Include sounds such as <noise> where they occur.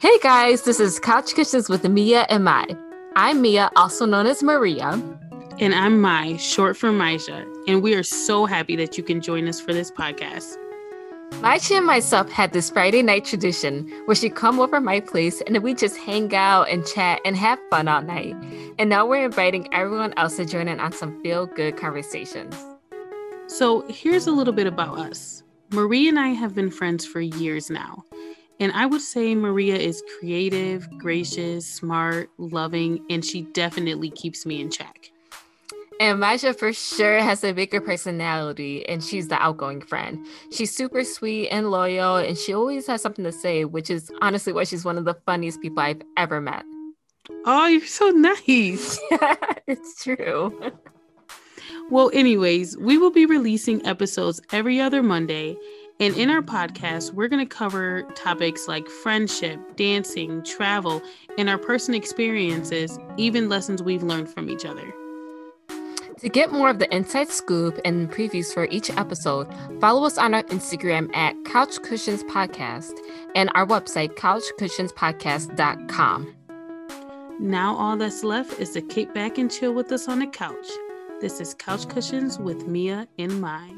Hey guys, this is Couch Cushions with Mia and Mai. I'm Mia, also known as Maria. And I'm Mai, short for Maisha, and we are so happy that you can join us for this podcast. Maisha and myself had this Friday night tradition where she come over my place and we just hang out and chat and have fun all night. And now we're inviting everyone else to join in on some feel good conversations. So here's a little bit about us. Maria and I have been friends for years now. And I would say Maria is creative, gracious, smart, loving, and she definitely keeps me in check. And Maisha for sure has a bigger personality, and she's the outgoing friend. She's super sweet and loyal, and she always has something to say, which is honestly why she's one of the funniest people I've ever met. Oh, you're so nice. <laughs> Yeah, it's true. Well, anyways, we will be releasing episodes every other Monday. And in our podcast, we're going to cover topics like friendship, dancing, travel, and our personal experiences, even lessons we've learned from each other. To get more of the inside scoop and previews for each episode, follow us on our Instagram at Couch Cushions Podcast and our website, couchcushionspodcast.com. Now, all that's left is to kick back and chill with us on the couch. This is Couch Cushions with Mia and Mai.